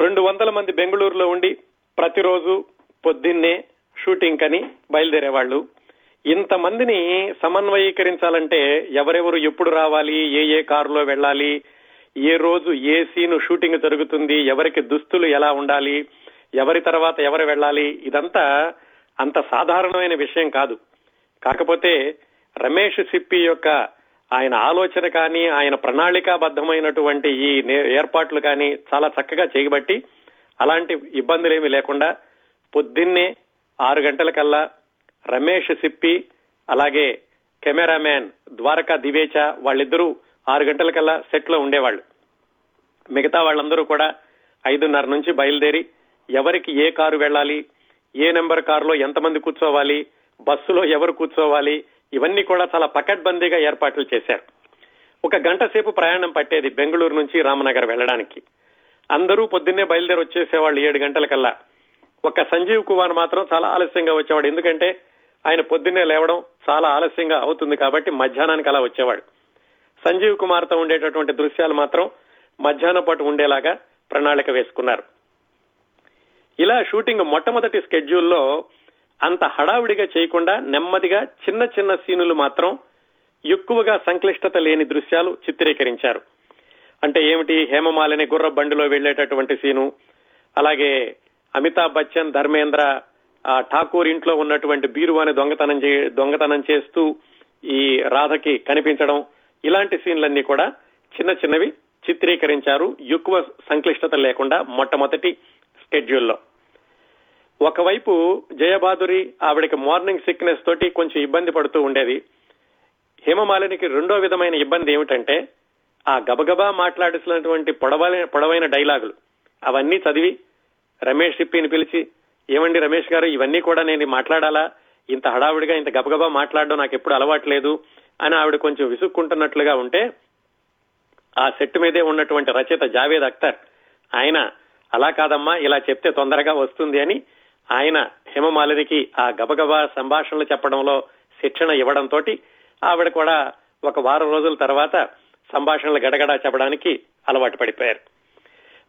రెండు వందల మంది బెంగళూరులో ఉండి ప్రతిరోజు పొద్దున్నే షూటింగ్ కని బయలుదేరేవాళ్ళు ఇంతమందిని సమన్వయీకరించాలంటే ఎవరెవరు ఎప్పుడు రావాలి ఏ ఏ కారులో వెళ్ళాలి ఏ రోజు ఏ సీను షూటింగ్ జరుగుతుంది ఎవరికి దుస్తులు ఎలా ఉండాలి ఎవరి తర్వాత ఎవరు వెళ్ళాలి ఇదంతా అంత సాధారణమైన విషయం కాదు. కాకపోతే రమేష్ సిప్పి యొక్క ఆయన ఆలోచన కానీ ఆయన ప్రణాళికాబద్ధమైనటువంటి ఈ నే- ఏర్పాట్లు కానీ చాలా చక్కగా చేయబట్టి అలాంటి ఇబ్బందులేమీ లేకుండా పొద్దున్నే ఆరు గంటలకల్లా రమేష్ సిప్పి అలాగే కెమెరామ్యాన్ ద్వారకా దివేచ వాళ్ళిద్దరూ ఆరు గంటలకల్లా సెట్లో ఉండేవాళ్ళు. మిగతా వాళ్ళందరూ కూడా ఐదున్నర నుంచి బయలుదేరి ఎవరికి ఏ కారు వెళ్ళాలి ఏ నెంబర్ కారులో ఎంతమంది కూర్చోవాలి బస్సులో ఎవరు కూర్చోవాలి ఇవన్నీ కూడా చాలా పకడ్బందీగా ఏర్పాట్లు చేశారు. ఒక గంట సేపు ప్రయాణం పట్టేది బెంగళూరు నుంచి రామనగర్ వెళ్ళడానికి. అందరూ పొద్దున్నే బయలుదేరి వచ్చేసేవాళ్ళు ఏడు గంటలకల్లా. ఒక సంజీవ్ కుమార్ మాత్రం చాలా ఆలస్యంగా వచ్చేవాడు. ఎందుకంటే ఆయన పొద్దున్నే లేవడం చాలా ఆలస్యంగా అవుతుంది కాబట్టి మధ్యాహ్నానికి అలా వచ్చేవాడు. సంజీవ్ కుమార్తో ఉండేటటువంటి దృశ్యాలు మాత్రం మధ్యాహ్నం పాటు ఉండేలాగా ప్రణాళిక వేసుకున్నారు. ఇలా షూటింగ్ మొట్టమొదటి స్కెడ్యూల్లో అంత హడావిడిగా చేయకుండా నెమ్మదిగా చిన్న చిన్న సీనులు మాత్రం ఎక్కువగా సంక్లిష్టత లేని దృశ్యాలు చిత్రీకరించారు. అంటే ఏమిటి? హేమమాలిని గుర్ర బండిలో వెళ్ళేటటువంటి సీను అలాగే అమితాబ్ బచ్చన్ ధర్మేంద్ర ఠాకూర్ ఇంట్లో ఉన్నటువంటి బీరువాని దొంగతనం చే దొంగతనం చేస్తూ ఈ రాధకి కనిపించడం ఇలాంటి సీన్లన్నీ కూడా చిన్న చిన్నవి చిత్రీకరించారు. ఎక్కువ సంక్లిష్టత లేకుండా మొట్టమొదటి స్కెడ్యూల్లో ఒకవైపు జయబాదురి ఆవిడకి మార్నింగ్ సిక్నెస్ తోటి కొంచెం ఇబ్బంది పడుతూ ఉండేది. హేమమాలినికి రెండో విధమైన ఇబ్బంది ఏమిటంటే ఆ గబగబా మాట్లాడిసినటువంటి పొడవైన పొడవైన డైలాగులు. అవన్నీ చదివి రమేష్ సిప్పిని పిలిచి ఏమండి రమేష్ గారు ఇవన్నీ కూడా నేను మాట్లాడాలా? ఇంత హడావుడిగా ఇంత గబగబా మాట్లాడడం నాకు ఎప్పుడు అలవాట్లేదు అని ఆవిడ కొంచెం విసుక్కుంటున్నట్లుగా ఉంటే ఆ సెట్ మీదే ఉన్నటువంటి రచయిత జావేద్ అఖ్తర్ ఆయన అలా కాదమ్మా ఇలా చెప్తే తొందరగా వస్తుంది అని ఆయన హేమమాలినికి ఆ గబగబా సంభాషణలు చెప్పడంలో శిక్షణ ఇవ్వడంతో ఆవిడ కూడా ఒక వారం రోజుల తర్వాత సంభాషణలు గడగడా చెప్పడానికి అలవాటు పడిపోయారు.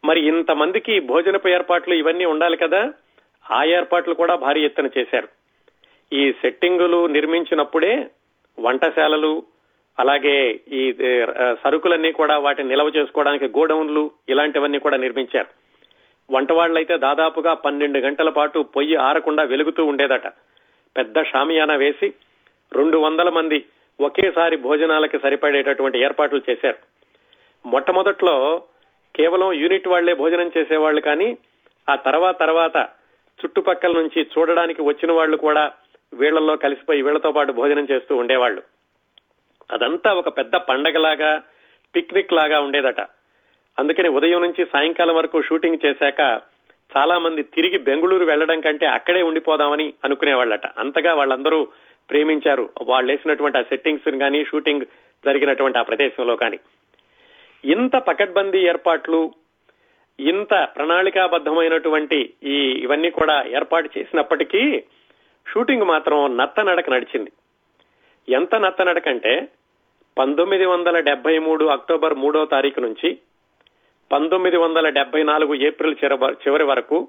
మరి ఇంతమందికి భోజనపు ఏర్పాట్లు ఇవన్నీ ఉండాలి కదా? ఆ ఏర్పాట్లు కూడా భారీ ఎత్తున చేశారు. ఈ సెట్టింగులు నిర్మించినప్పుడే వంటశాలలు అలాగే ఈ సరుకులన్నీ కూడా వాటిని నిల్వ చేసుకోవడానికి గోడౌన్లు ఇలాంటివన్నీ కూడా నిర్మించారు. వంటవాళ్ళైతే దాదాపుగా పన్నెండు గంటల పాటు పొయ్యి ఆరకుండా వెలుగుతూ ఉండేదట. పెద్ద షామియానా వేసి రెండు వందల మంది ఒకేసారి భోజనాలకి సరిపడేటటువంటి ఏర్పాట్లు చేశారు. మొట్టమొదట్లో కేవలం యూనిట్ వాళ్ళే భోజనం చేసేవాళ్ళు కానీ ఆ తర్వాత తర్వాత చుట్టుపక్కల నుంచి చూడడానికి వచ్చిన వాళ్ళు కూడా వీళ్ళలో కలిసిపోయి వీళ్ళతో పాటు భోజనం చేస్తూ ఉండేవాళ్ళు అదంతా ఒక పెద్ద పండగలాగా పిక్నిక్ లాగా ఉండేదట. అందుకని ఉదయం నుంచి సాయంకాలం వరకు షూటింగ్ చేశాక చాలా మంది తిరిగి బెంగళూరు వెళ్ళడం కంటే అక్కడే ఉండిపోదామని అనుకునేవాళ్ళట. అంతగా వాళ్ళందరూ ప్రేమించారు. వాళ్ళు వేసినటువంటి ఆ సెట్టింగ్స్ కానీ షూటింగ్ జరిగినటువంటి ఆ ప్రదేశంలో కానీ. ఇంత పకడ్బందీ ఏర్పాట్లు ఇంత ప్రణాళికాబద్ధమైనటువంటి ఈ ఇవన్నీ కూడా ఏర్పాటు చేసినప్పటికీ షూటింగ్ మాత్రం నత్తనడక నడిచింది. ఎంత నత్తనడక అంటే పంతొమ్మిది వందల డెబ్బై మూడు అక్టోబర్ మూడో తారీఖు నుంచి పంతొమ్మిది వందల డెబ్బై నాలుగు ఏప్రిల్ చివరి వరకు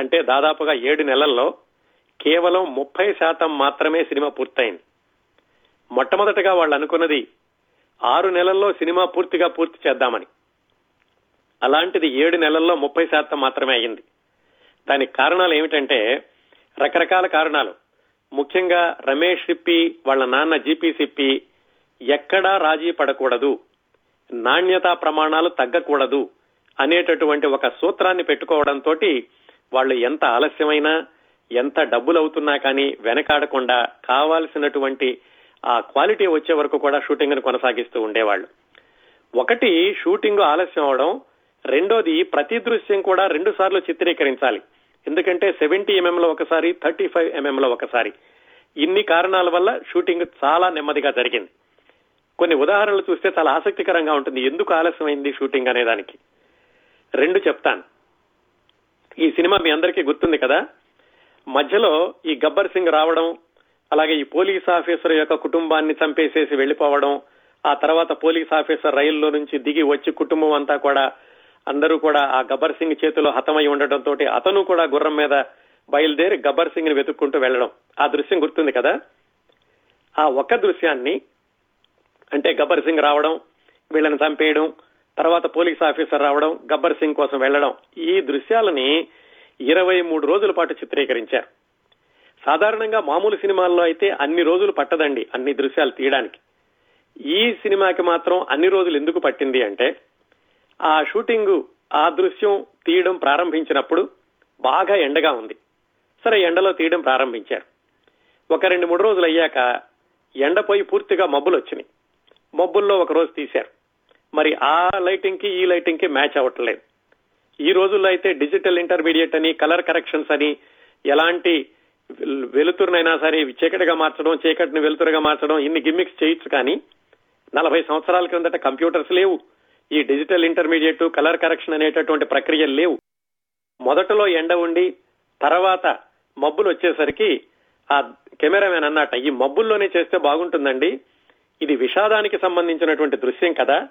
అంటే దాదాపుగా ఏడు నెలల్లో కేవలం ముప్పై శాతం మాత్రమే సినిమా పూర్తయింది. మొట్టమొదటగా వాళ్ళు అనుకున్నది ఆరు నెలల్లో సినిమా పూర్తిగా పూర్తి చేద్దామని. అలాంటిది ఏడు నెలల్లో ముప్పై శాతం మాత్రమే అయ్యింది. దానికి కారణాలు ఏమిటంటే రకరకాల కారణాలు. ముఖ్యంగా రమేష్ సిప్పి వాళ్ళ నాన్న జీపీ సిప్పి ఎక్కడా రాజీ పడకూడదు. నాణ్యతా ప్రమాణాలు తగ్గకూడదు అనేటటువంటి ఒక సూత్రాన్ని పెట్టుకోవడంతో వాళ్ళు ఎంత ఆలస్యమైనా ఎంత డబ్బులు అవుతున్నా కానీ వెనకాడకుండా కావాల్సినటువంటి ఆ క్వాలిటీ వచ్చే వరకు కూడా షూటింగ్ను కొనసాగిస్తూ ఉండేవాళ్ళు. ఒకటి షూటింగ్ ఆలస్యం అవడం. రెండోది ప్రతి దృశ్యం కూడా రెండు సార్లు చిత్రీకరించాలి. ఎందుకంటే సెవెంటీ ఎంఎం లో ఒకసారి థర్టీ ఫైవ్ ఎంఎం లో ఒకసారి. ఇన్ని కారణాల వల్ల షూటింగ్ చాలా నెమ్మదిగా జరిగింది. కొన్ని ఉదాహరణలు చూస్తే చాలా ఆసక్తికరంగా ఉంటుంది. ఎందుకు ఆలస్యమైంది షూటింగ్ అనే దానికి? రెండు చెప్తాను. ఈ సినిమా మీ అందరికీ గుర్తుంది కదా? మధ్యలో ఈ గబ్బర్ సింగ్ రావడం అలాగే ఈ పోలీస్ ఆఫీసర్ యొక్క కుటుంబాన్ని చంపేసేసి వెళ్ళిపోవడం ఆ తర్వాత పోలీస్ ఆఫీసర్ రైల్లో నుంచి దిగి వచ్చి కుటుంబం అంతా కూడా అందరూ కూడా ఆ గబ్బర్ సింగ్ చేతిలో హతమై ఉండటంతో అతను కూడా గుర్రం మీద బయలుదేరి గబ్బర్ సింగ్ని వెతుక్కుంటూ వెళ్ళడం. ఆ దృశ్యం గుర్తుంది కదా? ఆ ఒక్క దృశ్యాన్ని అంటే గబ్బర్ సింగ్ రావడం వీళ్ళని చంపేయడం తర్వాత పోలీస్ ఆఫీసర్ రావడం గబ్బర్ సింగ్ కోసం వెళ్ళడం ఈ దృశ్యాలని ఇరవై మూడు రోజుల పాటు చిత్రీకరించారు. సాధారణంగా మామూలు సినిమాల్లో అయితే అన్ని రోజులు పట్టదండి అన్ని దృశ్యాలు తీయడానికి. ఈ సినిమాకి మాత్రం అన్ని రోజులు ఎందుకు పట్టింది అంటే ఆ షూటింగ్ ఆ దృశ్యం తీయడం ప్రారంభించినప్పుడు బాగా ఎండగా ఉంది. సరే ఎండలో తీయడం ప్రారంభించారు. ఒక రెండు మూడు రోజులు అయ్యాక ఎండపోయి పూర్తిగా మబ్బులు వచ్చినాయి మబ్బుల్లో ఒక రోజు తీశారు. మరి ఆ లైటింగ్కి ఈ లైటింగ్కి మ్యాచ్ అవ్వట్లేదు. ఈ రోజుల్లో అయితే డిజిటల్ ఇంటర్మీడియట్ అని కలర్ కరెక్షన్స్ అని ఎలాంటి వెలుతురునైనా సరే చీకటిగా మార్చడం చీకటిని వెలుతురుగా మార్చడం ఇన్ని గిమ్మిక్స్ చేయొచ్చు కానీ నలభై సంవత్సరాల క్రిందట కంప్యూటర్స్ లేవు. ఈ డిజిటల్ ఇంటర్మీడియట్ కలర్ కరెక్షన్ అనేటటువంటి ప్రక్రియలు లేవు. మొదటలో ఎండ ఉండి తర్వాత మబ్బులు వచ్చేసరికి ఆ కెమెరామెన్ అన్నట్ట ఈ మబ్బుల్లోనే చేస్తే బాగుంటుందండి. ఇది విషాదానికి సంబంధించినటువంటి దృశ్యం కదా.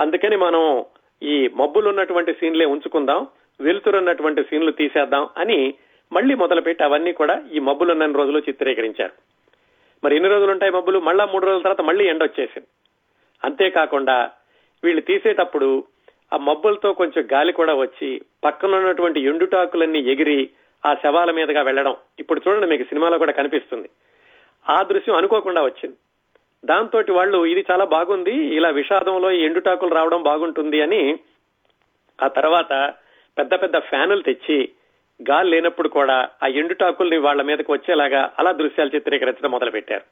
అందుకని మనం ఈ మబ్బులు ఉన్నటువంటి సీన్లే ఉంచుకుందాం వెలుతురున్నటువంటి సీన్లు తీసేద్దాం అని మళ్ళీ మొదలుపెట్టి అవన్నీ కూడా ఈ మబ్బులున్న రోజులు చిత్రీకరించారు. మరి ఎన్ని రోజులు ఉంటాయి మబ్బులు? మళ్ళా మూడు రోజుల తర్వాత మళ్ళీ ఎండ వచ్చేసింది. అంతేకాకుండా వీళ్ళు తీసేటప్పుడు ఆ మబ్బులతో కొంచెం గాలి కూడా వచ్చి పక్కన ఉన్నటువంటి ఎండుటాకులన్నీ ఎగిరి ఆ శవాల మీదుగా వెళ్ళడం. ఇప్పుడు చూడండి మీకు సినిమాలో కూడా కనిపిస్తుంది. ఆ దృశ్యం అనుకోకుండా వచ్చింది. దాంతో వాళ్ళు ఇది చాలా బాగుంది ఇలా విషాదంలో ఈ ఎండుటాకులు రావడం బాగుంటుంది అని ఆ తర్వాత పెద్ద పెద్ద ఫ్యానులు తెచ్చి గాలి లేనప్పుడు కూడా ఆ ఎండుటాకుల్ని వాళ్ళ మీదకి వచ్చేలాగా అలా దృశ్యాలు చిత్రీకరించడం మొదలు పెట్టారు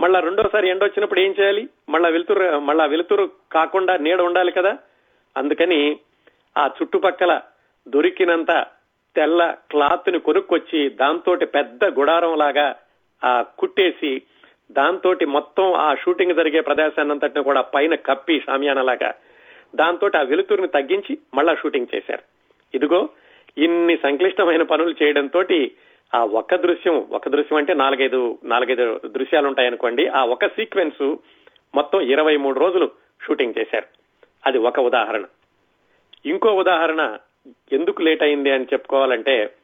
మళ్ళా రెండోసారి ఎండ వచ్చినప్పుడు ఏం చేయాలి? మళ్ళా వెలుతురు మళ్ళా వెలుతురు కాకుండా నీడ ఉండాలి కదా? అందుకని ఆ చుట్టుపక్కల దొరికినంత తెల్ల క్లాత్ని కొనుక్కొచ్చి దాంతో పెద్ద గుడారం లాగా ఆ కుట్టేసి దాంతో మొత్తం ఆ షూటింగ్ జరిగే ప్రదేశాన్నంతటిని కూడా పైన కప్పి షామియానలాగా దాంతో ఆ వెలుతురుని తగ్గించి మళ్ళా షూటింగ్ చేశారు. ఇదిగో ఇన్ని సంక్లిష్టమైన పనులు చేయడంతో ఆ ఒక్క దృశ్యం ఒక దృశ్యం అంటే నాలుగైదు నాలుగైదు దృశ్యాలు ఉంటాయనుకోండి ఆ ఒక సీక్వెన్స్ మొత్తం ఇరవై మూడు రోజులు షూటింగ్ చేశారు. అది ఒక ఉదాహరణ. ఇంకో ఉదాహరణ ఎందుకు లేట్ అయింది అని చెప్పుకోవాలంటే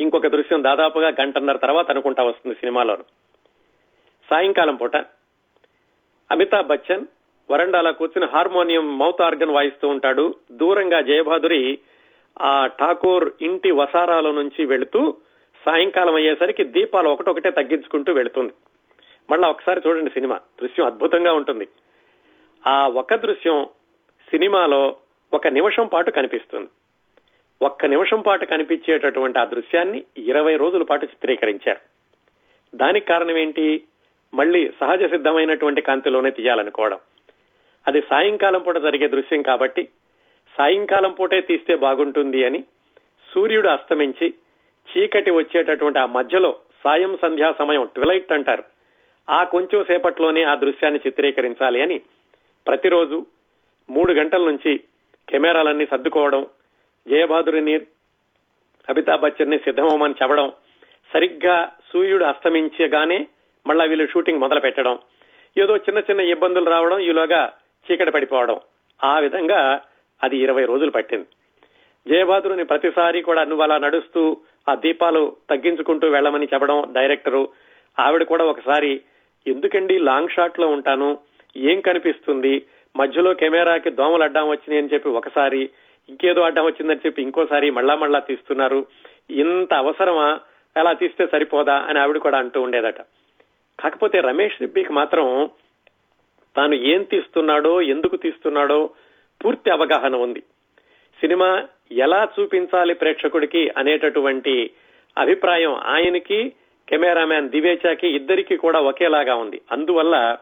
ఇంకొక దృశ్యం దాదాపుగా గంటన్నర తర్వాత అనుకుంటా వస్తుంది సినిమాలో సాయంకాలం పూట అమితాబ్ బచ్చన్ వరండాలో కూర్చుని హార్మోనియం మౌత్ ఆర్గన్ వాయిస్తూ ఉంటాడు. దూరంగా జయబాదురి ఆ ఠాకూర్ ఇంటి వసారాల నుంచి వెళుతూ సాయంకాలం అయ్యేసరికి దీపాలు ఒకటొకటే తగ్గించుకుంటూ వెళుతుంది. మళ్ళా ఒకసారి చూడండి సినిమా. దృశ్యం అద్భుతంగా ఉంటుంది. ఆ ఒక దృశ్యం సినిమాలో ఒక నిమిషం పాటు కనిపిస్తుంది. ఒక్క నిమిషం పాటు కనిపించేటటువంటి ఆ దృశ్యాన్ని ఇరవై రోజుల పాటు చిత్రీకరించారు. దానికి కారణం ఏంటి? మళ్ళీ సహజ సిద్ధమైనటువంటి కాంతిలోనే తీయాలనుకోవడం. అది సాయంకాలం పూట జరిగే దృశ్యం కాబట్టి సాయంకాలం పూటే తీస్తే బాగుంటుంది అని సూర్యుడు అస్తమించి చీకటి వచ్చేటటువంటి ఆ మధ్యలో సాయం సంధ్యా సమయం ట్విలైట్ అంటారు. ఆ కొంచెం సేపట్లోనే ఆ దృశ్యాన్ని చిత్రీకరించాలి అని ప్రతిరోజు మూడు గంటల నుంచి కెమెరాలన్నీ సర్దుకోవడం జయబాదురిని అమితాబ్ బచ్చన్ని సిద్ధమని చెప్పడం సరిగ్గా సూర్యుడు అస్తమించగానే మళ్ళా వీళ్ళు షూటింగ్ మొదలు పెట్టడం ఏదో చిన్న చిన్న ఇబ్బందులు రావడం ఈలోగా చీకటి పడిపోవడం. ఆ విధంగా అది ఇరవై రోజులు పట్టింది. జయబాదురుని ప్రతిసారి కూడా నువ్వు అలా నడుస్తూ ఆ దీపాలు తగ్గించుకుంటూ వెళ్ళమని చెప్పడం డైరెక్టరు ఆవిడ కూడా ఒకసారి ఎందుకండి లాంగ్ షాట్లో ఉంటాను? ఏం కనిపిస్తుంది? మధ్యలో కెమెరాకి దోమలు అడ్డం వచ్చినాయి అని చెప్పి ఒకసారి ఇంకేదో అడ్డం వచ్చిందని చెప్పి ఇంకోసారి మళ్ళా మళ్ళా తీస్తున్నారు. ఇంత అవసరమా? అలా తీస్తే సరిపోదా? అని ఆవిడ కూడా అంటూ ఉండేదట. కాకపోతే రమేష్ రెడ్డికి మాత్రం తాను ఏం తీస్తున్నాడో ఎందుకు తీస్తున్నాడో పూర్తి అవగాహన ఉంది. సినిమా ఎలా చూపించాలి ప్రేక్షకుడికి అనేటటువంటి అభిప్రాయం ఆయనకి కెమెరామ్యాన్ దివేచాకి ఇద్దరికి కూడా ఒకేలాగా ఉంది. అందువల్ల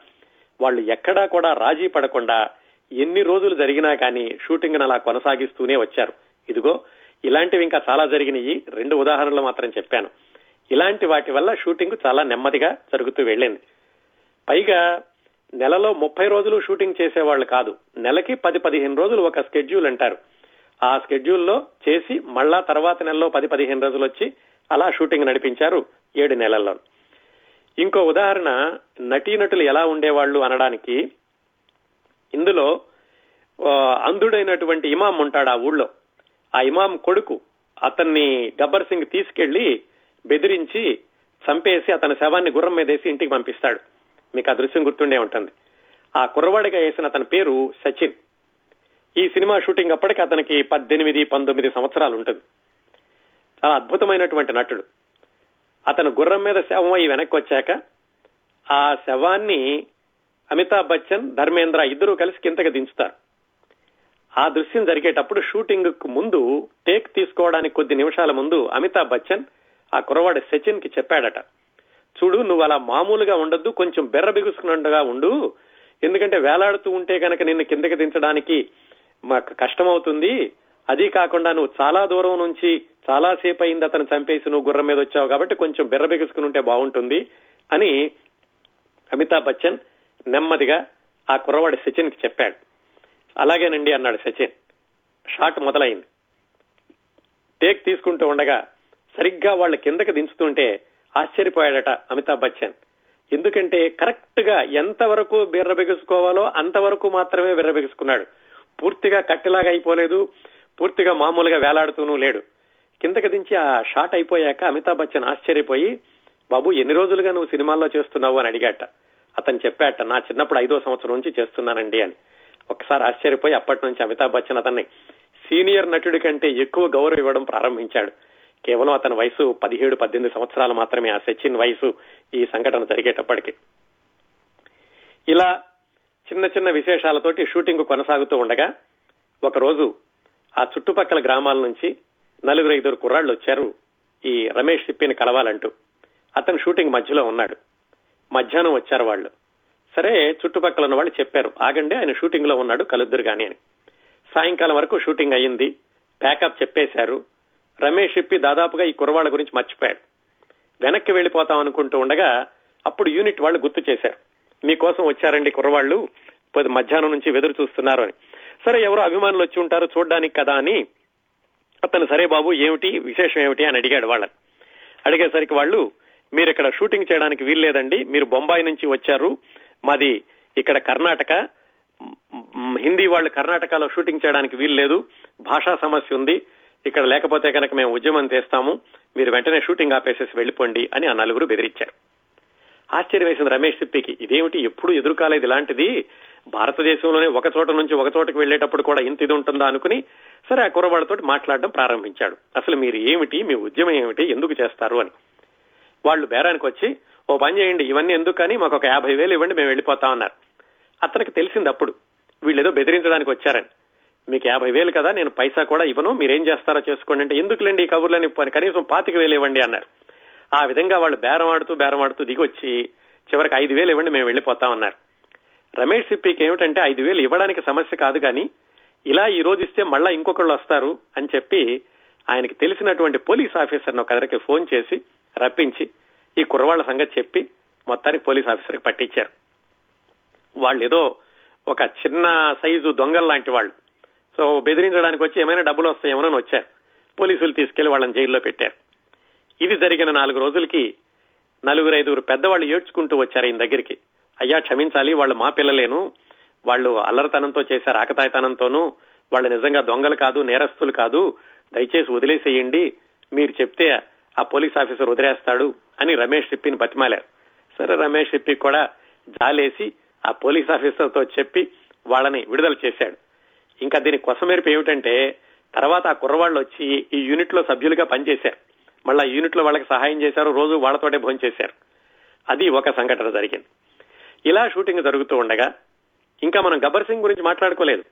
వాళ్ళు ఎక్కడా కూడా రాజీ పడకుండా ఎన్ని రోజులు జరిగినా కానీ షూటింగ్ అలా కొనసాగిస్తూనే వచ్చారు. ఇదిగో ఇలాంటివి ఇంకా చాలా జరిగినాయి. రెండు ఉదాహరణలు మాత్రం చెప్పాను. ఇలాంటి వాటి వల్ల షూటింగ్ చాలా నెమ్మదిగా జరుగుతూ వెళ్ళింది. పైగా నెలలో ముప్పై రోజులు షూటింగ్ చేసేవాళ్ళు కాదు నెలకి పది పదిహేను రోజులు ఒక స్కెడ్యూల్ అంటారు. ఆ స్కెడ్యూల్లో చేసి మళ్ళా తర్వాత నెలలో పది పదిహేను రోజులు వచ్చి అలా షూటింగ్ నడిపించారు ఏడు నెలల్లో. ఇంకో ఉదాహరణ నటీనటులు ఎలా ఉండేవాళ్ళు అనడానికి. ఇందులో అంధుడైనటువంటి ఇమాం ఉంటాడు ఆ ఊళ్ళో. ఆ ఇమాం కొడుకు అతన్ని గబ్బర్ సింగ్ తీసుకెళ్ళి బెదిరించి చంపేసి అతని శవాన్ని గుర్రం మీద వేసి ఇంటికి పంపిస్తాడు. మీకు ఆ దృశ్యం గుర్తుండే ఉంటుంది. ఆ కుర్రవాడిగా వేసిన అతని పేరు సచిన్. ఈ సినిమా షూటింగ్ అప్పటికి అతనికి పద్దెనిమిది పంతొమ్మిది సంవత్సరాలు ఉంటుంది. చాలా అద్భుతమైనటువంటి నటుడు. అతను గుర్రం మీద శవం అయి వెనక్కి వచ్చాక ఆ శవాన్ని అమితాబ్ బచ్చన్ ధర్మేంద్ర ఇద్దరూ కలిసి కిందకి దించుతారు. ఆ దృశ్యం జరిగేటప్పుడు షూటింగ్కు ముందు టేక్ తీసుకోవడానికి కొద్ది నిమిషాల ముందు అమితాబ్ బచ్చన్ ఆ కురవాడు సచిన్కి చెప్పాడట చూడు నువ్వు అలా మామూలుగా ఉండొద్దు కొంచెం బెర్ర బిగుసుకున్నట్టుగా ఉండు. ఎందుకంటే వేలాడుతూ ఉంటే కనుక నిన్ను కిందకి దించడానికి మాకు కష్టమవుతుంది. అది కాకుండా నువ్వు చాలా దూరం నుంచి చాలా సేపు అయింది అతను చంపేసి నువ్వు గుర్రం మీద వచ్చావు కాబట్టి కొంచెం బెర్ర బిగుసుకుని ఉంటే బాగుంటుంది అని అమితాబ్ బచ్చన్ నెమ్మదిగా ఆ కుర్రవాడి సచిన్కి చెప్పాడు. అలాగేనండి అన్నాడు సచిన్. షాట్ మొదలైంది. టేక్ తీసుకుంటూ ఉండగా సరిగ్గా వాళ్ళ కిందకి దించుతుంటే ఆశ్చర్యపోయాడట అమితాబ్ బచ్చన్. ఎందుకంటే కరెక్ట్గా ఎంతవరకు బిర్రబిగుసుకోవాలో అంతవరకు మాత్రమే బిర్రబిగుసుకున్నాడు పూర్తిగా కట్టెలాగా అయిపోలేదు పూర్తిగా మామూలుగా వేలాడుతూనూ లేడు. కిందకి దించి ఆ షాట్ అయిపోయాక అమితాబ్ బచ్చన్ ఆశ్చర్యపోయి బాబు ఎన్ని రోజులుగా నువ్వు సినిమాల్లో చేస్తున్నావు? అని అడిగాట. అతను చెప్పాట నా చిన్నప్పుడు ఐదో సంవత్సరం నుంచి చేస్తున్నానండి అని. ఒకసారి ఆశ్చర్యపోయి అప్పటి నుంచి అమితాబ్ బచ్చన్ అతన్ని సీనియర్ నటుడి కంటే ఎక్కువ గౌరవం ఇవ్వడం ప్రారంభించాడు. కేవలం అతని వయసు పదిహేడు పద్దెనిమిది సంవత్సరాలు మాత్రమే. ఆ సచిన్ వయసు ఈ సంఘటన జరిగేటప్పటికి. ఇలా చిన్న చిన్న విశేషాలతోటి షూటింగ్ కొనసాగుతూ ఉండగా ఒకరోజు ఆ చుట్టుపక్కల గ్రామాల నుంచి నలుగురు ఐదుగురు కుర్రాళ్ళు వచ్చారు ఈ రమేష్ సిప్పిని కలవాలంటూ. అతను షూటింగ్ మధ్యలో ఉన్నాడు. మధ్యాహ్నం వచ్చారు వాళ్ళు. సరే చుట్టుపక్కల ఉన్న వాళ్ళు చెప్పారు ఆగండి ఆయన షూటింగ్లో ఉన్నాడు కలుద్దురు గాని అని. సాయంకాలం వరకు షూటింగ్ అయ్యింది. ప్యాకప్ చెప్పేశారు. రమేష్ ఇప్పి దాదాపుగా ఈ కుర్రవాళ్ళ గురించి మర్చిపోయాడు. వెనక్కి వెళ్ళిపోతాం అనుకుంటూ ఉండగా అప్పుడు యూనిట్ వాళ్ళు గుర్తు చేశారు. మీకోసం వచ్చారండి కుర్రవాళ్ళు. పది మధ్యాహ్నం నుంచి వెదురు చూస్తున్నారు అని. సరే ఎవరో అభిమానులు వచ్చి ఉంటారు చూడడానికి కదా అని. అతను సరే బాబు ఏమిటి? విశేషం ఏమిటి? అని అడిగాడు వాళ్ళని. అడిగేసరికి వాళ్ళు మీరు ఇక్కడ షూటింగ్ చేయడానికి వీల్లేదండి. మీరు బొంబాయి నుంచి వచ్చారు. మాది ఇక్కడ కర్ణాటక. హిందీ వాళ్ళు కర్ణాటకలో షూటింగ్ చేయడానికి వీల్లేదు. భాషా సమస్య ఉంది. ఇక్కడ లేకపోతే కనుక మేము ఉద్యమం చేస్తాము మీరు వెంటనే షూటింగ్ ఆపేసేసి వెళ్ళిపోండి అని ఆ నలుగురు బెదిరించారు. ఆశ్చర్యం వేసింది రమేష్ సిప్పికి ఇదేమిటి? ఎప్పుడు ఎదురు కాలేదు ఇలాంటిది. భారతదేశంలోనే ఒక చోట నుంచి ఒక చోటకి వెళ్ళేటప్పుడు కూడా ఇంత ఇది ఉంటుందా అనుకుని సరే ఆ కుర్రవాళ్ళతో మాట్లాడడం ప్రారంభించాడు. అసలు మీరు ఏమిటి? మీ ఉద్యమం ఏమిటి? ఎందుకు చేస్తారు అని. వాళ్ళు బేరానికి వచ్చి ఓ పని చేయండి ఇవన్నీ ఎందుకు కానీ మాకు ఒక యాభై వేలు ఇవ్వండి మేము వెళ్ళిపోతామన్నారు అతనికి తెలిసింది అప్పుడు. వీళ్ళు ఏదో బెదిరించడానికి వచ్చారని. మీకు యాభై వేలు కదా నేను పైసా కూడా ఇవ్వను మీరేం చేస్తారో చేసుకోండి అంటే ఎందుకులేండి ఈ కబుర్లని కనీసం పాతిక వేలు ఇవ్వండి అన్నారు. ఆ విధంగా వాళ్ళు బేరం ఆడుతూ బేరం ఆడుతూ దిగొచ్చి చివరికి ఐదు వేలు ఇవ్వండి మేము వెళ్ళిపోతామన్నారు రమేష్ సిప్పికి ఏమిటంటే ఐదు వేలు ఇవ్వడానికి సమస్య కాదు కానీ ఇలా ఈ రోజు ఇస్తే మళ్ళా ఇంకొకళ్ళు వస్తారు అని చెప్పి ఆయనకి తెలిసినటువంటి పోలీస్ ఆఫీసర్ని ఒక దగ్గరికి ఫోన్ చేసి రప్పించి ఈ కుర్రవాళ్ళ సంగతి చెప్పి మొత్తానికి పోలీస్ ఆఫీసర్కి పట్టించారు. వాళ్ళు ఏదో ఒక చిన్న సైజు దొంగలు లాంటి వాళ్ళు. సో బెదిరించడానికి వచ్చి ఏమైనా డబ్బులు వస్తాయేమో అని వచ్చారు పోలీసులు తీసుకెళ్ళి వాళ్ళని జైల్లో పెట్టారు. ఇది జరిగిన నాలుగు రోజులకి నలుగురు ఐదుగురు పెద్దవాళ్ళు ఏడ్చుకుంటూ వచ్చారు ఈయన దగ్గరికి. అయ్యా క్షమించాలి వాళ్ళు మా పిల్లలేను. వాళ్ళు అల్లరితనంతో చేశారు ఆకతాయితనంతోనూ వాళ్ళు నిజంగా దొంగలు కాదు నేరస్తులు కాదు. దయచేసి వదిలేసేయండి. మీరు చెప్తే ఆ పోలీస్ ఆఫీసర్ వదిలేస్తాడు అని రమేష్ సిప్పిని బతిమాలారు. సరే రమేష్ సిప్పి కూడా జాలేసి ఆ పోలీస్ ఆఫీసర్తో చెప్పి వాళ్ళని విడుదల చేశాడు. ఇంకా దీని కొసమెరుపు ఏమిటంటే తర్వాత ఆ కుర్రవాళ్ళు వచ్చి ఈ యూనిట్లో సభ్యులుగా పనిచేశారు. మళ్ళా యూనిట్లో వాళ్ళకి సహాయం చేశారు రోజు వాళ్ళతోటే భోజనం చేశారు. అది ఒక సంఘటన జరిగింది. ఇలా షూటింగ్ జరుగుతూ ఉండగా ఇంకా మనం గబ్బర్ సింగ్ గురించి మాట్లాడుకోలేదు.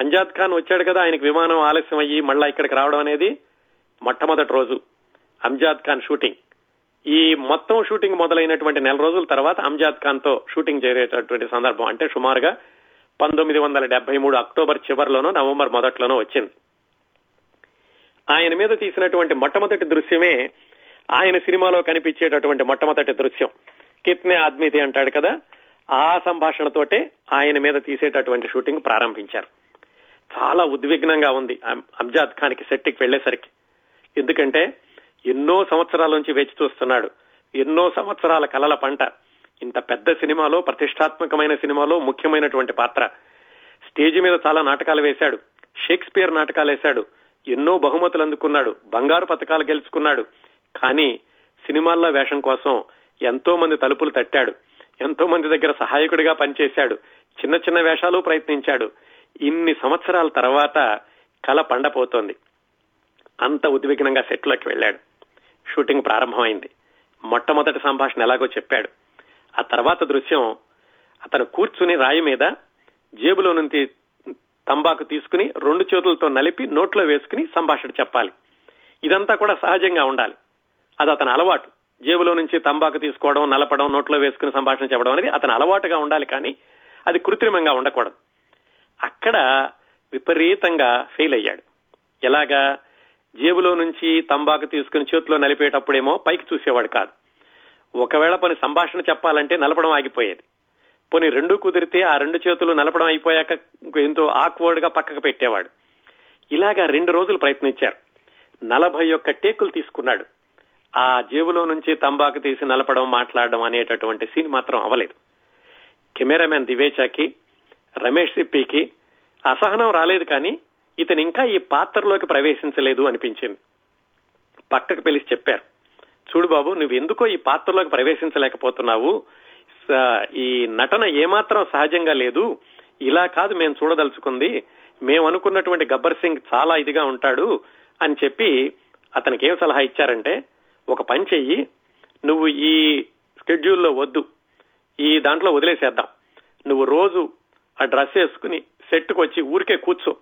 అంజాద్ ఖాన్ వచ్చాడు కదా ఆయనకి విమానం ఆలస్యం అయ్యి మళ్ళా ఇక్కడికి రావడం అనేది మొట్టమొదటి రోజు అంజాద్ ఖాన్ షూటింగ్. ఈ మొత్తం షూటింగ్ మొదలైనటువంటి నెల రోజుల తర్వాత అంజాద్ ఖాన్తో షూటింగ్ చేరేటటువంటి సందర్భం అంటే సుమారుగా పంతొమ్మిది వందల డెబ్బై మూడు అక్టోబర్ చివరిలోనో నవంబర్ మొదట్లోనో వచ్చింది. ఆయన మీద తీసినటువంటి మొట్టమొదటి దృశ్యమే ఆయన సినిమాలో కనిపించేటటువంటి మొట్టమొదటి దృశ్యం. కిత్నే ఆద్మీతి అంటాడు కదా ఆ సంభాషణతోటే ఆయన మీద తీసేటటువంటి షూటింగ్ ప్రారంభించారు. చాలా ఉద్విగ్నంగా ఉంది అబ్జాద్ ఖాన్కి సెట్కి వెళ్ళేసరికి ఎందుకంటే ఎన్నో సంవత్సరాల నుంచి వేచి చూస్తున్నాడు. ఎన్నో సంవత్సరాల కలల పంట. ఇంత పెద్ద సినిమాలో ప్రతిష్టాత్మకమైన సినిమాలో ముఖ్యమైనటువంటి పాత్ర. స్టేజ్ మీద చాలా నాటకాలు వేశాడు. షేక్స్పియర్ నాటకాలు వేశాడు. ఎన్నో బహుమతులు అందుకున్నాడు. బంగారు పథకాలు గెలుచుకున్నాడు. కానీ సినిమాల్లో వేషం కోసం ఎంతో మంది తలుపులు తట్టాడు. ఎంతో మంది దగ్గర సహాయకుడిగా పనిచేశాడు. చిన్న చిన్న వేషాలు ప్రయత్నించాడు. ఇన్ని సంవత్సరాల తర్వాత కళ పండపోతోంది. అంత ఉద్విగ్నంగా సెట్లోకి వెళ్ళాడు. షూటింగ్ ప్రారంభమైంది. మొట్టమొదటి సంభాషణ ఎలాగో చెప్పాడు. ఆ తర్వాత దృశ్యం అతను కూర్చుని రాయి మీద జేబులో నుంచి తంబాకు తీసుకుని రెండు చేతులతో నలిపి నోట్లో వేసుకుని సంభాషణ చెప్పాలి. ఇదంతా కూడా సహజంగా ఉండాలి. అది అతని అలవాటు. జేబులో నుంచి తంబాకు తీసుకోవడం నలపడం నోట్లో వేసుకుని సంభాషణ చెప్పడం అనేది అతని అలవాటుగా ఉండాలి కానీ అది కృత్రిమంగా ఉండకూడదు. అక్కడ విపరీతంగా ఫెయిల్ అయ్యాడు. ఎలాగా? జేబులో నుంచి తంబాకు తీసుకుని చేతిలో నలిపేటప్పుడేమో పైకి చూసేవాడు కాదు. ఒకవేళ పని సంభాషణ చెప్పాలంటే నలపడం ఆగిపోయేది. పోనీ రెండు కుదిరితే ఆ రెండు చేతులు నలపడం అయిపోయాక ఎంతో ఆక్వర్డ్గా పక్కకు పెట్టేవాడు. ఇలాగా రెండు రోజులు ప్రయత్నించారు. నలభై ఒక్క టేకులు తీసుకున్నాడు. ఆ జేబులో నుంచి తంబాకు తీసి నలపడం మాట్లాడడం అనేటటువంటి సీన్ మాత్రం అవలేదు కెమెరామెన్ దివేచాకి రమేష్ సిప్పికి అసహనం రాలేదు కానీ ఇతను ఇంకా ఈ పాత్రలోకి ప్రవేశించలేదు అనిపించింది. పక్కకు పిలిచి చెప్పారు. చూడు బాబు నువ్వు ఎందుకో ఈ పాత్రలోకి ప్రవేశించలేకపోతున్నావు. ఈ నటన ఏమాత్రం సహజంగా లేదు. ఇలా కాదు మేము చూడదలుచుకుంది. మేము అనుకున్నటువంటి గబ్బర్ సింగ్ చాలా ఇదిగా ఉంటాడు అని చెప్పి అతనికి ఏం సలహా ఇచ్చారంటే ఒక పని చెయ్యి నువ్వు ఈ స్కెడ్యూల్లో వద్దు. ఈ దాంట్లో వదిలేసేద్దాం. నువ్వు రోజు ఆ డ్రెస్ వేసుకుని సెట్కు వచ్చి ఊరికే కూర్చో.